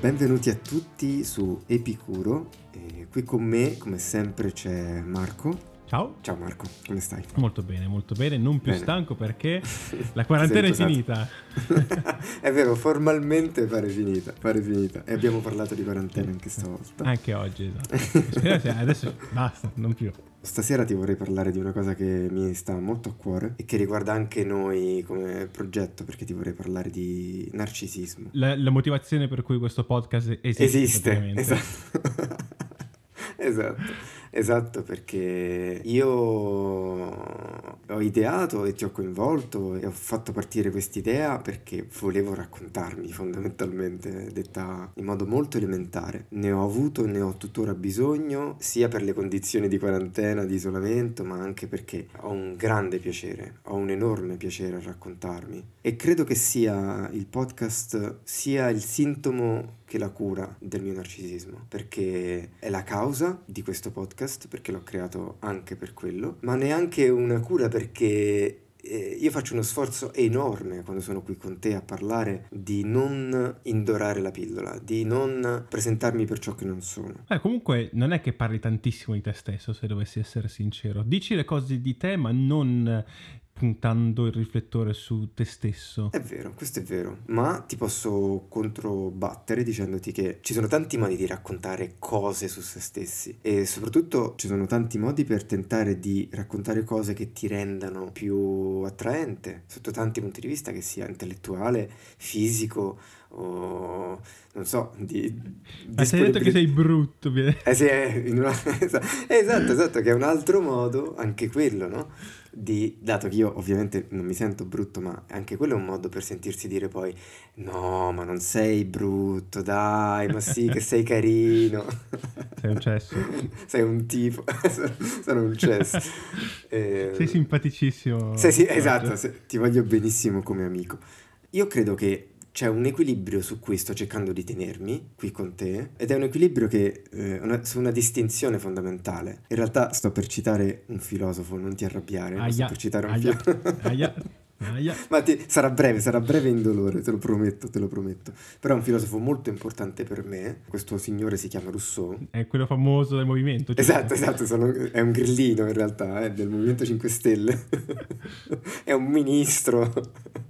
Benvenuti a tutti su Epicuro. E qui con me, come sempre, c'è Marco. Ciao. Ciao Marco, come stai? Molto bene, molto bene, non più Bene. stanco perché la quarantena è finita. è vero, formalmente pare finita, pare finita. E abbiamo parlato di quarantena anche stavolta. Anche oggi, esatto. Adesso basta, non più. Stasera ti vorrei parlare di una cosa che mi sta molto a cuore e che riguarda anche noi come progetto, perché ti vorrei parlare di narcisismo. La, la motivazione per cui questo podcast esiste. Esiste, esatto. esatto, esatto, perché io ho ideato e ti ho coinvolto e ho fatto partire quest'idea perché volevo raccontarmi fondamentalmente, detta in modo molto elementare. Ne ho avuto e ne ho tuttora bisogno, sia per le condizioni di quarantena, di isolamento, ma anche perché ho un grande piacere, ho un enorme piacere a raccontarmi. E credo che sia il podcast sia il sintomo che la cura del mio narcisismo, perché è la causa di questo podcast, perché l'ho creato anche per quello, ma neanche una cura perché eh, io faccio uno sforzo enorme quando sono qui con te a parlare di non indorare la pillola, di non presentarmi per ciò che non sono. Eh, comunque non è che parli tantissimo di te stesso, se dovessi essere sincero. Dici le cose di te, ma non puntando il riflettore su te stesso. È vero, questo è vero, ma ti posso controbattere dicendoti che ci sono tanti modi di raccontare cose su se stessi e soprattutto ci sono tanti modi per tentare di raccontare cose che ti rendano più attraente sotto tanti punti di vista, che sia intellettuale, fisico o non so, di, Ma sei detto che sei brutto. eh sì, in una- esatto, esatto, che è un altro modo, anche quello, no? Di, dato che io ovviamente non mi sento brutto, ma anche quello è un modo per sentirsi dire poi no, ma non sei brutto, dai, ma sì che sei carino. Sei un cesso. sei un tipo, sono un cesso. Eh, Sei simpaticissimo. sì, sì, esatto, se- ti voglio benissimo come amico. Io credo che c'è un equilibrio su cui sto cercando di tenermi qui con te ed è un equilibrio che eh, una- su una distinzione fondamentale. In realtà sto per citare un filosofo, non ti arrabbiare, ma sto Aia, per citare un aia, filosofo. aia. Ma ti- sarà breve, sarà breve e indolore, te lo prometto, te lo prometto. Però è un filosofo molto importante per me. Questo signore si chiama Rousseau. È quello famoso del movimento. cioè- Esatto, esatto, sono- è un grillino in realtà, eh, del Movimento 5 Stelle. è un ministro.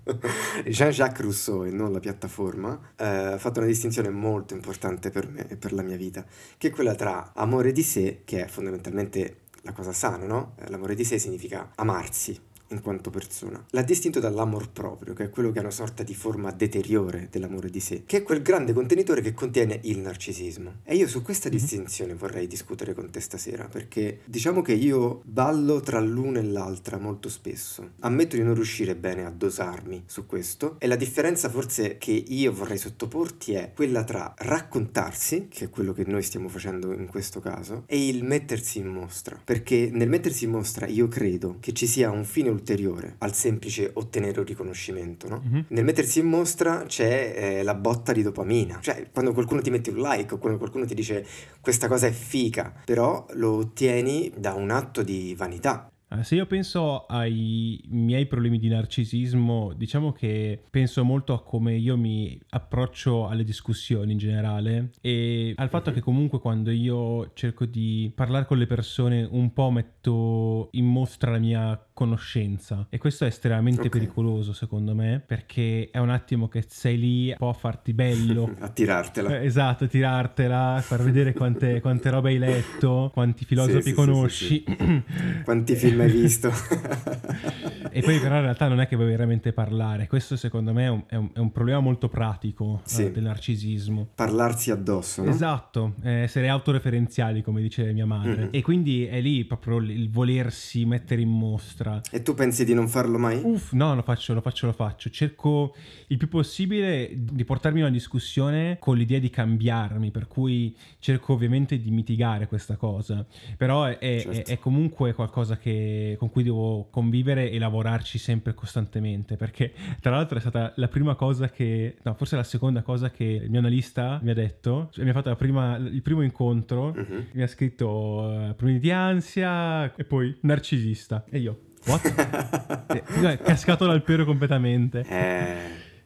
Jean-Jacques Rousseau e non la piattaforma eh, ha fatto una distinzione molto importante per me e per la mia vita, che è quella tra amore di sé, che è fondamentalmente la cosa sana, no? L'amore di sé significa amarsi in quanto persona. L'ha distinto dall'amor proprio, che è quello che è una sorta di forma deteriore dell'amore di sé, che è quel grande contenitore che contiene il narcisismo. E io su questa Mhm. distinzione vorrei discutere con te stasera, perché diciamo che io ballo tra l'una e l'altra molto spesso. Ammetto di non riuscire bene a dosarmi su questo, e la differenza forse che io vorrei sottoporti è quella tra raccontarsi, che è quello che noi stiamo facendo in questo caso, e il mettersi in mostra. Perché nel mettersi in mostra io credo che ci sia un fine ulteriore al semplice ottenere un riconoscimento, no? Mhm. Nel mettersi in mostra c'è eh, la botta di dopamina, cioè quando qualcuno ti mette un like o quando qualcuno ti dice questa cosa è fica, però lo ottieni da un atto di vanità. Se io penso ai miei problemi di narcisismo, diciamo che penso molto a come io mi approccio alle discussioni in generale e al fatto Mhm. che comunque quando io cerco di parlare con le persone un po' metto in mostra la mia conoscenza e questo è estremamente Ok. pericoloso secondo me perché è un attimo che sei lì un po' a farti bello A tirartela. Eh, Esatto, tirartela, far vedere quante, quante robe hai letto, quanti filosofi sì, sì, conosci. Quanti film hai visto? e poi però in realtà non è che vuoi veramente parlare. Questo secondo me è un, è un- è un problema molto pratico eh, Sì. del narcisismo. Parlarsi addosso, no? Esatto, eh, essere autoreferenziali come dice mia madre. Mhm. E quindi è lì proprio il volersi mettere in mostra. E tu pensi di non farlo mai? Uff, no, lo faccio, lo faccio, lo faccio. Cerco il più possibile di portarmi in una discussione con l'idea di cambiarmi, per cui cerco ovviamente di mitigare questa cosa. Però è, è- Certo. è comunque qualcosa che- con cui devo convivere e lavorarci sempre costantemente, perché tra l'altro è stata la prima cosa che, no, forse la seconda cosa che il mio analista mi ha detto, cioè mi ha fatto la prima- il primo incontro, Mhm. mi ha scritto eh, problemi di ansia e poi narcisista. E io, what? Eh, è cascato dal pero completamente. Eh,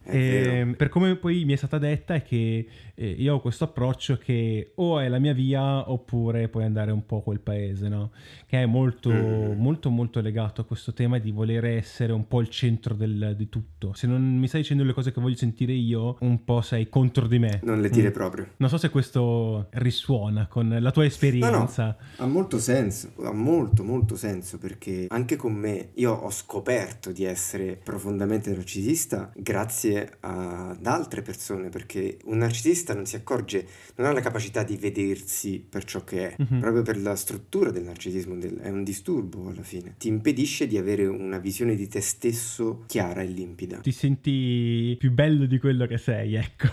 E per come poi mi è stata detta è che eh, io ho questo approccio che o è la mia via oppure puoi andare un po' quel paese, no? Che è molto, mm. molto, molto legato a questo tema di voler essere un po' il centro del, di tutto. Se non mi stai dicendo le cose che voglio sentire io, un po' sei contro di me. Non le dire mm. proprio. Non so se questo risuona con la tua esperienza. No, no, ha molto senso, ha molto, molto senso perché anche con me io ho scoperto di essere profondamente narcisista grazie grazie ad altre persone, perché un narcisista non si accorge, non ha la capacità di vedersi per ciò che è, mm-hmm. proprio per la struttura del narcisismo, del, è un disturbo alla fine. Ti impedisce di avere una visione di te stesso chiara e limpida. Ti senti più bello di quello che sei, ecco.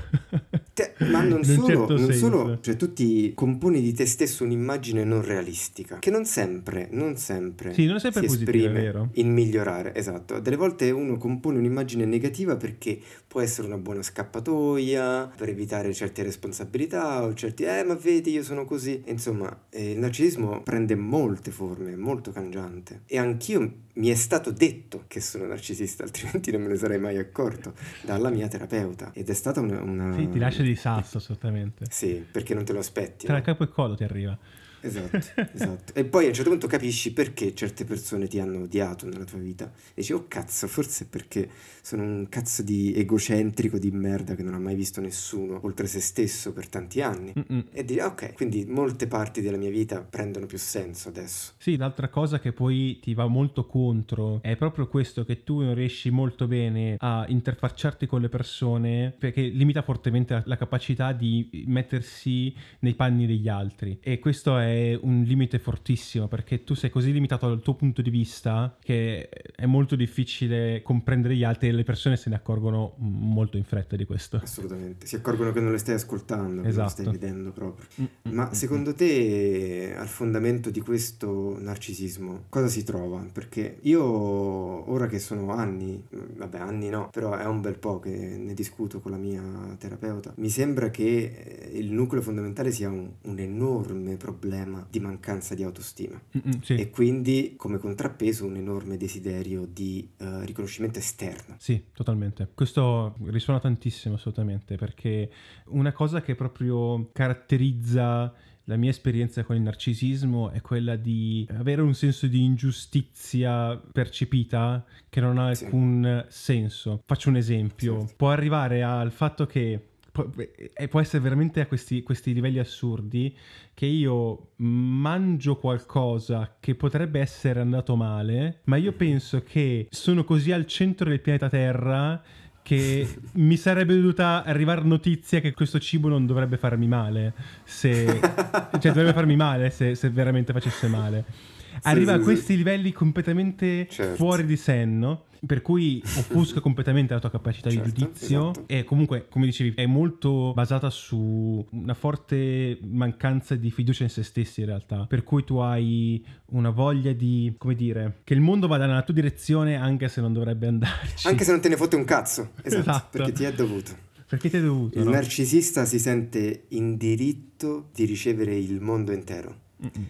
Te, ma non solo, certo non solo, cioè tu ti componi di te stesso un'immagine non realistica, che non sempre, non sempre, sì, non sempre si positiva, esprime in migliorare, esatto. Delle volte uno compone un'immagine negativa perché può essere una buona scappatoia per evitare certe responsabilità o certi eh ma vedi io sono così insomma eh, il narcisismo prende molte forme è molto cangiante. E anch'io mi è stato detto che sono narcisista altrimenti non me ne sarei mai accorto dalla mia terapeuta. Ed è stata una, una... sì ti lascia di sasso assolutamente sì perché non te lo aspetti tra no? capo e collo ti arriva Esatto, esatto. E poi a un certo punto capisci perché certe persone ti hanno odiato nella tua vita. E dici, oh cazzo, forse è perché sono un cazzo di egocentrico di merda che non ha mai visto nessuno oltre se stesso per tanti anni. Mm-mm. E dici, ok, quindi molte parti della mia vita prendono più senso adesso. Sì, l'altra cosa che poi ti va molto contro è proprio questo che tu non riesci molto bene a interfacciarti con le persone perché limita fortemente la capacità di mettersi nei panni degli altri. E questo è è un limite fortissimo perché tu sei così limitato dal tuo punto di vista che è molto difficile comprendere gli altri e le persone se ne accorgono molto in fretta di questo. Assolutamente, si accorgono che non le stai ascoltando, esatto. che non le stai esatto. vedendo proprio. Mm-hmm. Ma secondo te al fondamento di questo narcisismo cosa si trova? Perché io ora che sono anni, vabbè anni no, però è un bel po' che ne discuto con la mia terapeuta, mi sembra che il nucleo fondamentale sia un, un enorme problema problema di mancanza di autostima Mm-mm, sì. e quindi come contrappeso un enorme desiderio di uh, riconoscimento esterno. Sì, totalmente. Questo risuona tantissimo assolutamente perché una cosa che proprio caratterizza la mia esperienza con il narcisismo è quella di avere un senso di ingiustizia percepita che non ha alcun sì. senso. Faccio un esempio. Sì. Può arrivare al fatto che può, può essere veramente a questi, questi livelli assurdi che io mangio qualcosa che potrebbe essere andato male, ma io penso che sono così al centro del pianeta Terra che mi sarebbe dovuta arrivare notizia che questo cibo non dovrebbe farmi male, se, cioè dovrebbe farmi male se, se veramente facesse male. Arriva a questi livelli completamente certo. fuori di senno per cui offusca completamente la tua capacità certo, di giudizio esatto. e comunque, come dicevi, è molto basata su una forte mancanza di fiducia in se stessi in realtà, per cui tu hai una voglia di, come dire, che il mondo vada nella tua direzione anche se non dovrebbe andarci. Anche se non te ne fotte un cazzo, esatto, esatto. perché ti è dovuto. Perché ti è dovuto? Il no? narcisista si sente in diritto di ricevere il mondo intero.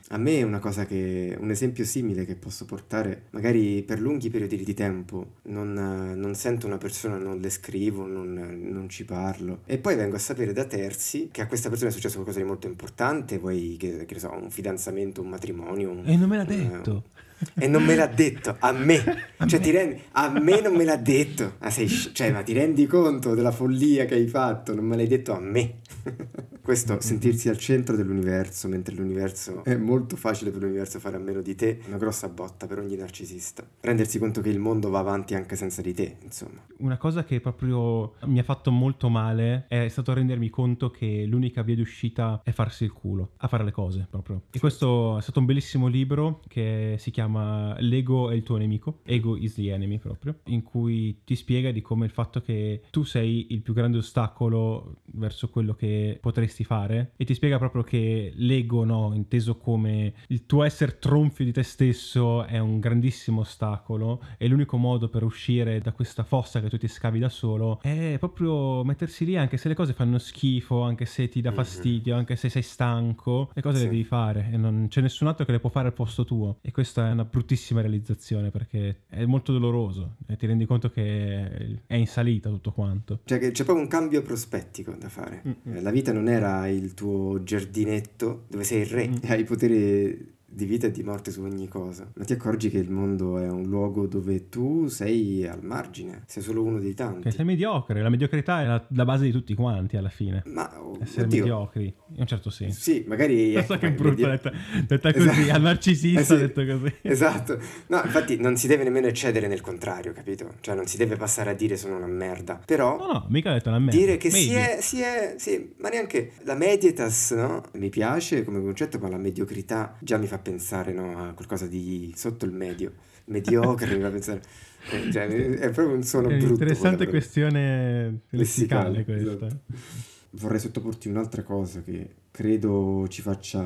A me è una cosa che, un esempio simile che posso portare, magari per lunghi periodi di tempo, non, non sento una persona, non le scrivo, non, non, ci parlo, e poi vengo a sapere da terzi che a questa persona è successo qualcosa di molto importante, poi che, che so, un fidanzamento, un matrimonio. Un, e non me l'ha detto. Un, e non me l'ha detto a me. A cioè, me. Ti rendi, a me non me l'ha detto. Ma, sei, cioè, ma ti rendi conto della follia che hai fatto? Non me l'hai detto a me. Questo, sentirsi al centro dell'universo, mentre l'universo è molto facile per l'universo fare a meno di te, una grossa botta per ogni narcisista. Rendersi conto che il mondo va avanti anche senza di te, insomma. Una cosa che proprio mi ha fatto molto male è stato rendermi conto che l'unica via d'uscita è farsi il culo, a fare le cose proprio. E questo è stato un bellissimo libro che si chiama L'ego è il tuo nemico, Ego is the enemy proprio, in cui ti spiega di come il fatto che tu sei il più grande ostacolo verso quello che potresti fare e ti spiega proprio che l'ego, no, inteso come il tuo essere tronfio di te stesso è un grandissimo ostacolo e l'unico modo per uscire da questa fossa che tu ti scavi da solo è proprio mettersi lì anche se le cose fanno schifo, anche se ti dà mhm. fastidio, anche se sei stanco, le cose sì. le devi fare e non c'è nessun altro che le può fare al posto tuo e questa è una bruttissima realizzazione perché è molto doloroso e ti rendi conto che è in salita tutto quanto. Cioè che c'è proprio un cambio prospettico da fare. Mm-hmm. La vita non era il tuo giardinetto dove sei il re, mm-hmm. hai potere di vita e di morte su ogni cosa, ma ti accorgi che il mondo è un luogo dove tu sei al margine, sei solo uno dei tanti. Che sei mediocre, la mediocrità è la, la, base di tutti quanti alla fine. Ma oh, essere oddio. mediocri, in un certo senso. Sì, magari... Non so ecco, che brutto medio... detta, detta così, esatto. al narcisista eh sì, detto così. Esatto, no, infatti non si deve nemmeno eccedere nel contrario, capito? Cioè non si deve passare a dire sono una merda, però... No, no, mica ho detto una merda. Dire che si è, si è, sì, ma neanche la medietas, no? Mi piace come concetto, ma la mediocrità già mi fa pensare no, a qualcosa di sotto il medio, mediocre, mi fa pensare... Eh, cioè, è proprio un suono è brutto. Interessante questione lessicale, lessicale questa. Esatto vorrei sottoporti un'altra cosa che credo ci faccia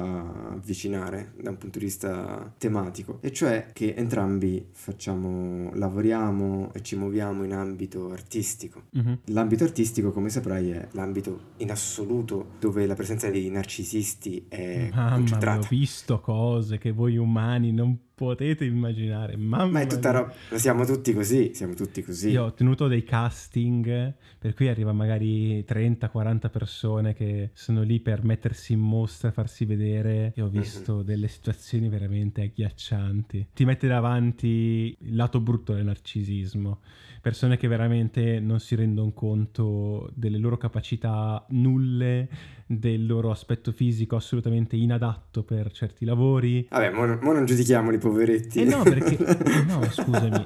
avvicinare da un punto di vista tematico, e cioè che entrambi facciamo, lavoriamo e ci muoviamo in ambito artistico. Uh-huh. L'ambito artistico, come saprai, è l'ambito in assoluto dove la presenza dei narcisisti è Mamma concentrata. Mia, ho visto cose che voi umani non potete immaginare. Mamma Ma è tutta roba. Siamo tutti così. Siamo tutti così. Io ho tenuto dei casting per cui arriva magari 30-40 persone che sono lì per mettersi in mostra, farsi vedere. E ho mhm. visto mm-hmm. delle situazioni veramente agghiaccianti. Ti mette davanti il lato brutto del narcisismo. Persone che veramente non si rendono conto delle loro capacità nulle del loro aspetto fisico assolutamente inadatto per certi lavori. Vabbè, mo, mo non giudichiamoli, poveretti. Eh no, perché... no, scusami.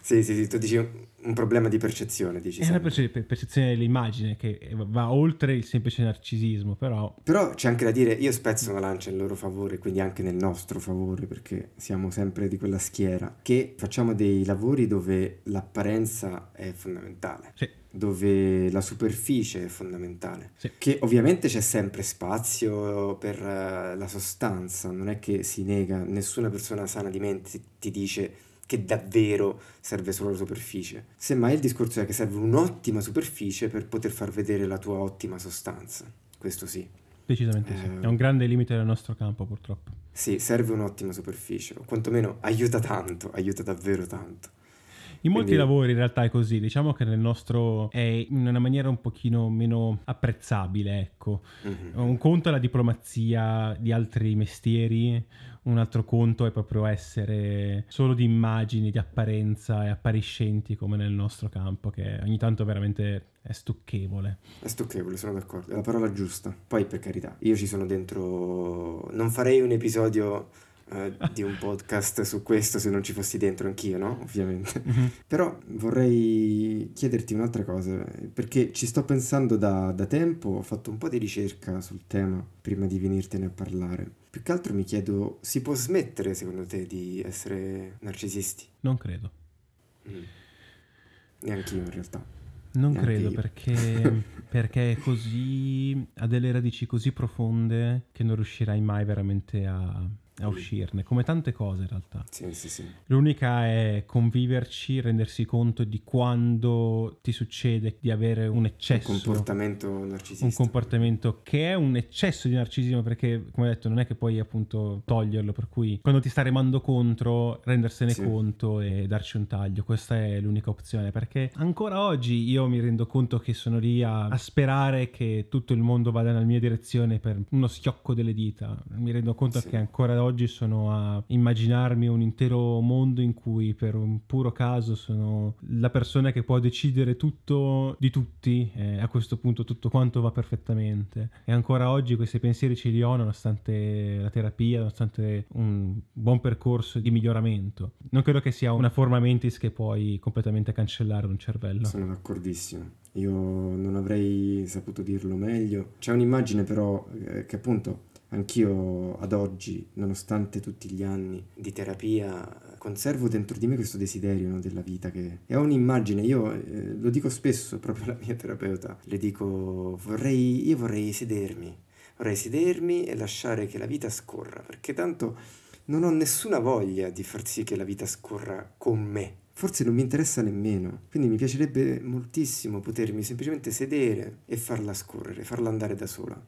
sì, sì, sì, tu dici un problema di percezione, dici. È una perce- percezione dell'immagine che va oltre il semplice narcisismo, però... Però c'è anche da dire, io spezzo una lancia in loro favore, quindi anche nel nostro favore, perché siamo sempre di quella schiera, che facciamo dei lavori dove l'apparenza è fondamentale. Sì dove la superficie è fondamentale. Sì. Che ovviamente c'è sempre spazio per uh, la sostanza, non è che si nega, nessuna persona sana di mente ti dice che davvero serve solo la superficie. Semmai il discorso è che serve un'ottima superficie per poter far vedere la tua ottima sostanza. Questo sì. Decisamente eh, sì. È un grande limite del nostro campo, purtroppo. Sì, serve un'ottima superficie, o quantomeno aiuta tanto, aiuta davvero tanto. In molti Quindi... lavori in realtà è così, diciamo che nel nostro è in una maniera un pochino meno apprezzabile, ecco. Mm-hmm. Un conto è la diplomazia di altri mestieri, un altro conto è proprio essere solo di immagini, di apparenza e appariscenti come nel nostro campo, che ogni tanto veramente è stucchevole. È stucchevole, sono d'accordo, è la parola giusta. Poi per carità, io ci sono dentro, non farei un episodio eh, di un podcast su questo se non ci fossi dentro anch'io, no? Ovviamente. Mm-hmm. Però vorrei chiederti un'altra cosa, perché ci sto pensando da, da tempo, ho fatto un po' di ricerca sul tema prima di venirtene a parlare. Più che altro mi chiedo, si può smettere secondo te di essere narcisisti? Non credo. Mm. Neanche io in realtà. Non Neanche credo perché, perché, è così, ha delle radici così profonde che non riuscirai mai veramente a, a uscirne, come tante cose in realtà. Sì, sì, sì. L'unica è conviverci, rendersi conto di quando ti succede di avere un eccesso. Un comportamento narcisista. Un comportamento che è un eccesso di narcisismo perché, come ho detto, non è che puoi appunto toglierlo, per cui quando ti sta remando contro, rendersene sì. conto e darci un taglio. Questa è l'unica opzione perché ancora oggi io mi rendo conto che sono lì a, a sperare che tutto il mondo vada nella mia direzione per uno schiocco delle dita. Mi rendo conto sì. che ancora oggi oggi sono a immaginarmi un intero mondo in cui per un puro caso sono la persona che può decidere tutto di tutti e a questo punto tutto quanto va perfettamente. E ancora oggi questi pensieri ce li ho nonostante la terapia, nonostante un buon percorso di miglioramento. Non credo che sia una forma mentis che puoi completamente cancellare un cervello. Sono d'accordissimo. Io non avrei saputo dirlo meglio. C'è un'immagine però eh, che appunto Anch'io ad oggi, nonostante tutti gli anni di terapia, conservo dentro di me questo desiderio no, della vita che è un'immagine, io eh, lo dico spesso proprio alla mia terapeuta, le dico vorrei, io vorrei sedermi, vorrei sedermi e lasciare che la vita scorra, perché tanto non ho nessuna voglia di far sì che la vita scorra con me. Forse non mi interessa nemmeno, quindi mi piacerebbe moltissimo potermi semplicemente sedere e farla scorrere, farla andare da sola.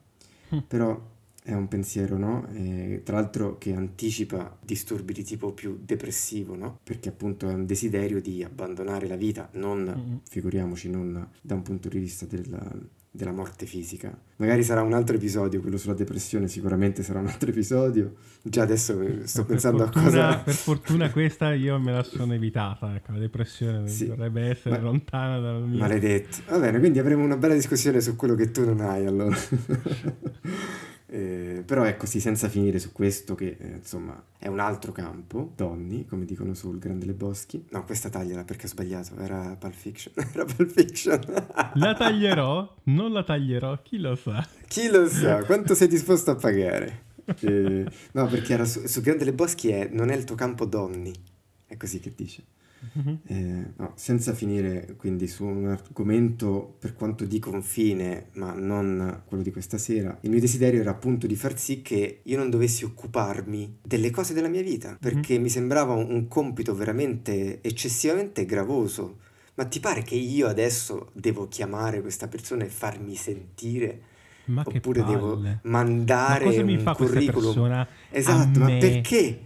Mm. Però è un pensiero, no? E, tra l'altro che anticipa disturbi di tipo più depressivo, no? Perché appunto è un desiderio di abbandonare la vita, non, mm-hmm. figuriamoci, non da un punto di vista della, della morte fisica. Magari sarà un altro episodio, quello sulla depressione sicuramente sarà un altro episodio. Già adesso sto pensando fortuna, a cosa... Per fortuna questa io me la sono evitata, ecco, la depressione sì. dovrebbe essere Ma... lontana dal mio... Maledetto. Va bene, quindi avremo una bella discussione su quello che tu non hai allora. Eh, però ecco sì, senza finire su questo che eh, insomma è un altro campo, Donny, come dicono sul Grande Le Boschi. No, questa tagliala perché ho sbagliato, era Pulp Fiction. era Pulp Fiction. la taglierò? Non la taglierò, chi lo sa? Chi lo sa? Quanto sei disposto a pagare? Eh, no, perché era su, su Grande Le Boschi è non è il tuo campo Donny, è così che dice. Mm-hmm. Eh, no, senza finire quindi su un argomento per quanto di confine, ma non quello di questa sera, il mio desiderio era appunto di far sì che io non dovessi occuparmi delle cose della mia vita, perché mm-hmm. mi sembrava un, un compito veramente eccessivamente gravoso. Ma ti pare che io adesso devo chiamare questa persona e farmi sentire? Ma Oppure devo mandare ma cosa mi fa curriculum? Esatto, ma perché?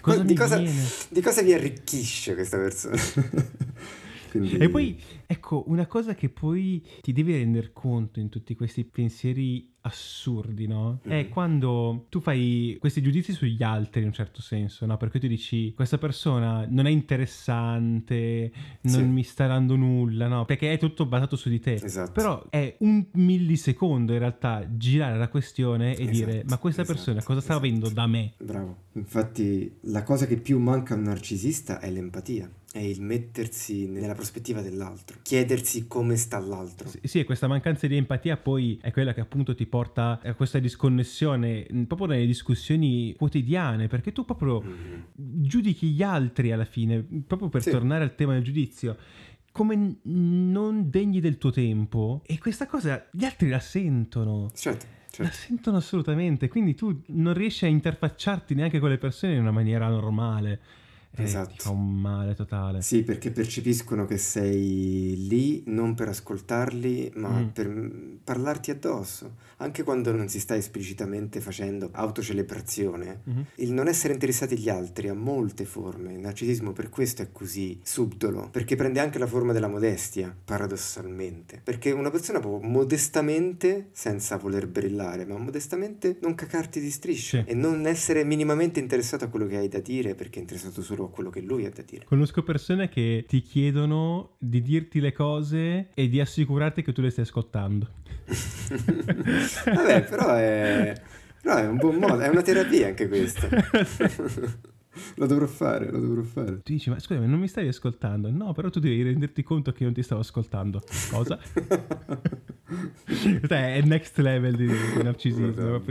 Cosa di, cosa, di, cosa, vi arricchisce questa persona? Quindi... E poi, ecco, una cosa che poi ti devi rendere conto in tutti questi pensieri assurdi, no? Mm. È quando tu fai questi giudizi sugli altri in un certo senso, no? Perché tu dici questa persona non è interessante, non sì. mi sta dando nulla, no? Perché è tutto basato su di te. Esatto. Però è un millisecondo in realtà girare la questione e esatto. dire ma questa esatto. persona cosa sta esatto. avendo da me? Bravo. Infatti la cosa che più manca a un narcisista è l'empatia è il mettersi nella prospettiva dell'altro, chiedersi come sta l'altro. Sì, sì, questa mancanza di empatia poi è quella che appunto ti porta a questa disconnessione proprio nelle discussioni quotidiane, perché tu proprio mm-hmm. giudichi gli altri alla fine, proprio per sì. tornare al tema del giudizio come non degni del tuo tempo e questa cosa gli altri la sentono. Certo. Certo. La sentono assolutamente, quindi tu non riesci a interfacciarti neanche con le persone in una maniera normale esatto. ti fa un male totale. Sì, perché percepiscono che sei lì non per ascoltarli, ma mm. per parlarti addosso. Anche quando non si sta esplicitamente facendo autocelebrazione, mm-hmm. il non essere interessati agli altri ha molte forme. Il narcisismo per questo è così subdolo, perché prende anche la forma della modestia, paradossalmente. Perché una persona può modestamente, senza voler brillare, ma modestamente non cacarti di strisce sì. e non essere minimamente interessato a quello che hai da dire perché è interessato solo a quello che lui ha da dire. Conosco persone che ti chiedono di dirti le cose e di assicurarti che tu le stai ascoltando. Vabbè, però è, però è un buon modo, è una terapia anche questa. lo dovrò fare, lo dovrò fare. Tu dici, ma scusami, non mi stavi ascoltando? No, però tu devi renderti conto che io non ti stavo ascoltando. Cosa? è next level di, di narcisismo.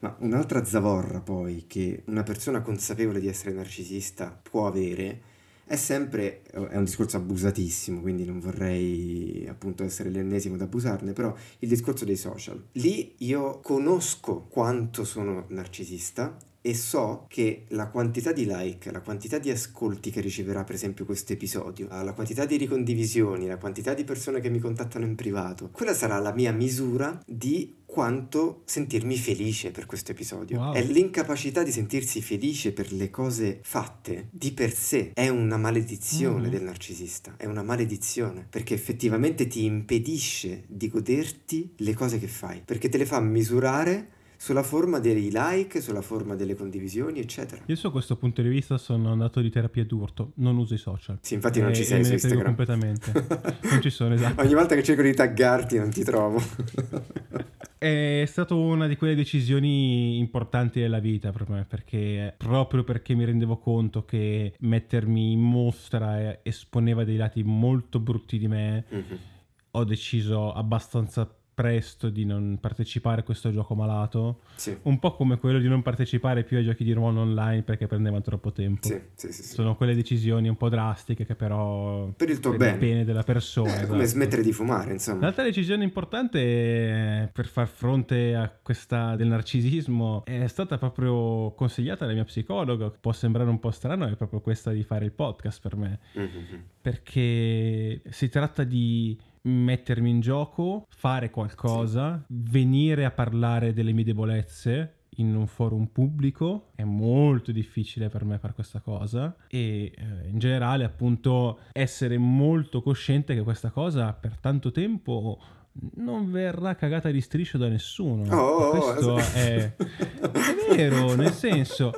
Ma un'altra zavorra poi che una persona consapevole di essere narcisista può avere è sempre, è un discorso abusatissimo, quindi non vorrei appunto essere l'ennesimo ad abusarne, però il discorso dei social. Lì io conosco quanto sono narcisista e so che la quantità di like, la quantità di ascolti che riceverà per esempio questo episodio, la quantità di ricondivisioni, la quantità di persone che mi contattano in privato, quella sarà la mia misura di quanto sentirmi felice per questo episodio. Wow. È l'incapacità di sentirsi felice per le cose fatte di per sé. È una maledizione mm. del narcisista, è una maledizione, perché effettivamente ti impedisce di goderti le cose che fai, perché te le fa misurare sulla forma dei like, sulla forma delle condivisioni, eccetera. Io su questo punto di vista sono andato di terapia d'urto, non uso i social. Sì, infatti non e, ci sei su Instagram. completamente. non ci sono, esatto. Ogni volta che cerco di taggarti non ti trovo. È stata una di quelle decisioni importanti della vita per me, perché proprio perché mi rendevo conto che mettermi in mostra esponeva dei lati molto brutti di me, mm-hmm. ho deciso abbastanza presto di non partecipare a questo gioco malato, Sì. un po' come quello di non partecipare più ai giochi di ruolo online perché prendevano troppo tempo. Sì, sì. Sono quelle decisioni un po' drastiche che però Per il tuo per bene. della persona. Come esatto. smettere di fumare, insomma. L'altra decisione importante eh, per far fronte a questa del narcisismo è stata proprio consigliata dalla mia psicologa, che può sembrare un po' strano, è proprio questa di fare il podcast per me, Mhm. perché si tratta di mettermi in gioco, fare qualcosa, venire a parlare delle mie debolezze in un forum pubblico è molto difficile per me fare questa cosa. E eh, in generale appunto essere molto cosciente che questa cosa per tanto tempo non verrà cagata di striscio da nessuno. Oh, E questo oh, è, è vero nel senso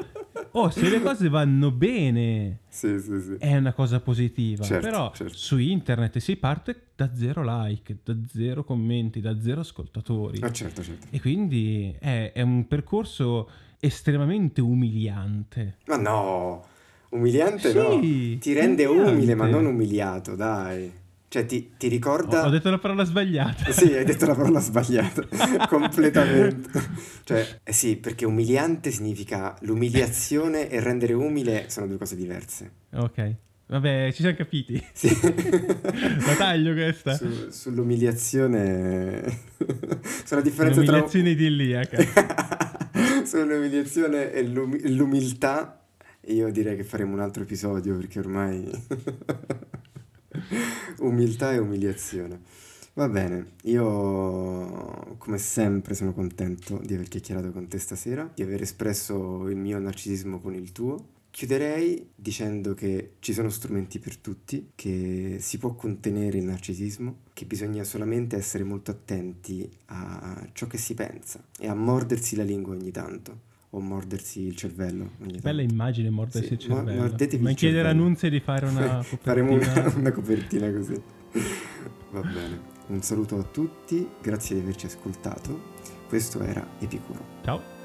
oh se le cose vanno bene Sì, sì, sì. è una cosa positiva. Certo, Però certo. su internet si parte da zero like, da zero commenti, da zero ascoltatori. Ah, certo, certo. E quindi è, è un percorso estremamente umiliante. Ma no, umiliante Sì, no. Ti rende umile, ma non umiliato, dai. Cioè, ti, ti ricorda... ho detto la parola sbagliata. Sì, hai detto la parola sbagliata, completamente. Cioè, eh sì, perché umiliante significa l'umiliazione e rendere umile sono due cose diverse. Ok. Vabbè, ci siamo capiti. Sì. La taglio questa. Su- sull'umiliazione... Sulla differenza tra... Un'umiliazione idilliaca. Sull'umiliazione e l'umi- l'umiltà, io direi che faremo un altro episodio perché ormai... Umiltà e umiliazione. Va bene, io come sempre sono contento di aver chiacchierato con te stasera, di aver espresso il mio narcisismo con il tuo. Chiuderei dicendo che ci sono strumenti per tutti, che si può contenere il narcisismo, che bisogna solamente essere molto attenti a ciò che si pensa e a mordersi la lingua ogni tanto, o mordersi il cervello. Bella immagine mordersi Sì, il cervello. Ma il chiedere cervello. annunzi di fare una Faremo una, una copertina così. Va bene. Un saluto a tutti, grazie di averci ascoltato. Questo era Epicuro. Ciao.